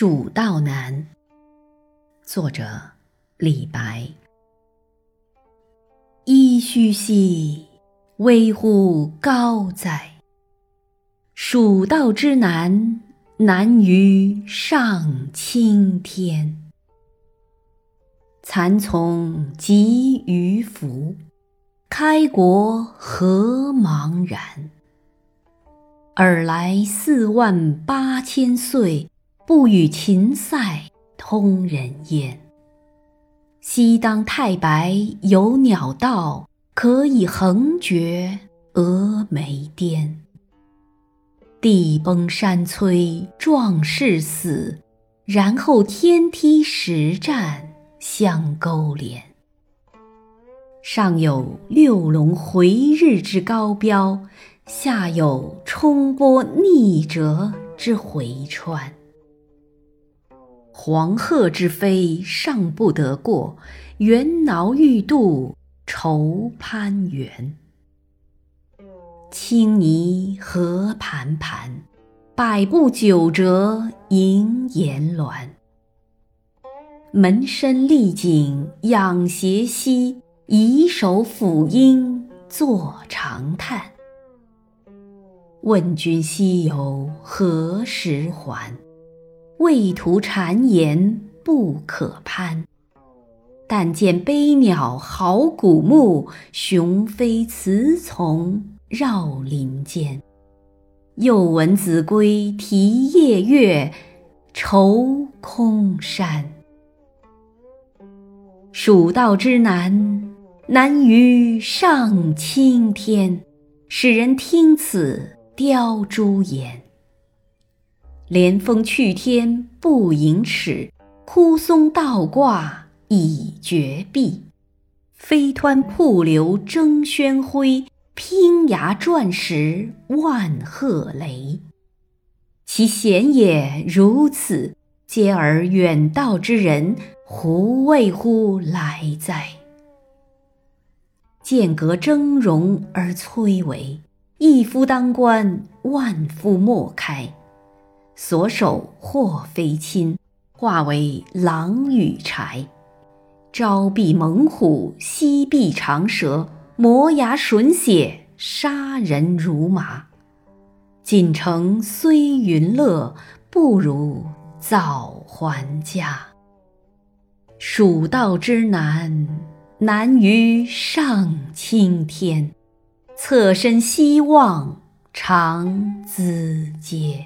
蜀道难，作者李白。噫吁兮，危乎高哉！蜀道之难，难于上青天。蚕丛及鱼凫，开国何茫然！尔来四万八千岁，不与秦塞通人烟。西当太白有鸟道，可以横绝峨眉巅。地崩山摧壮士死，然后天梯石栈相钩连。上有六龙回日之高标。下有冲波逆折之回川，黄鹤之飞尚不得过，猿猱欲度愁攀援。青泥何盘盘，百步九折萦岩峦。门深丽景仰斜息，以手抚膺坐长叹。问君西游何时还？畏途谗言不可攀。但见悲鸟号古木，雄飞雌从绕林间。又闻子规啼夜月，愁空山。蜀道之难，难于上青天。使人听此。雕朱颜，连峰去天不盈尺，枯松倒挂倚绝壁。飞湍瀑流争喧哗，砯崖转石万壑雷。其险也如此，嗟尔远道之人胡谓乎来哉？剑阁峥嵘而崔嵬。一夫当关，万夫莫开。所守或非亲，化为狼与豺。朝避猛虎，夕避长蛇，磨牙吮血，杀人如麻。锦城虽云乐，不如早还家。蜀道之难，难于上青天。侧身西望，长咨嗟。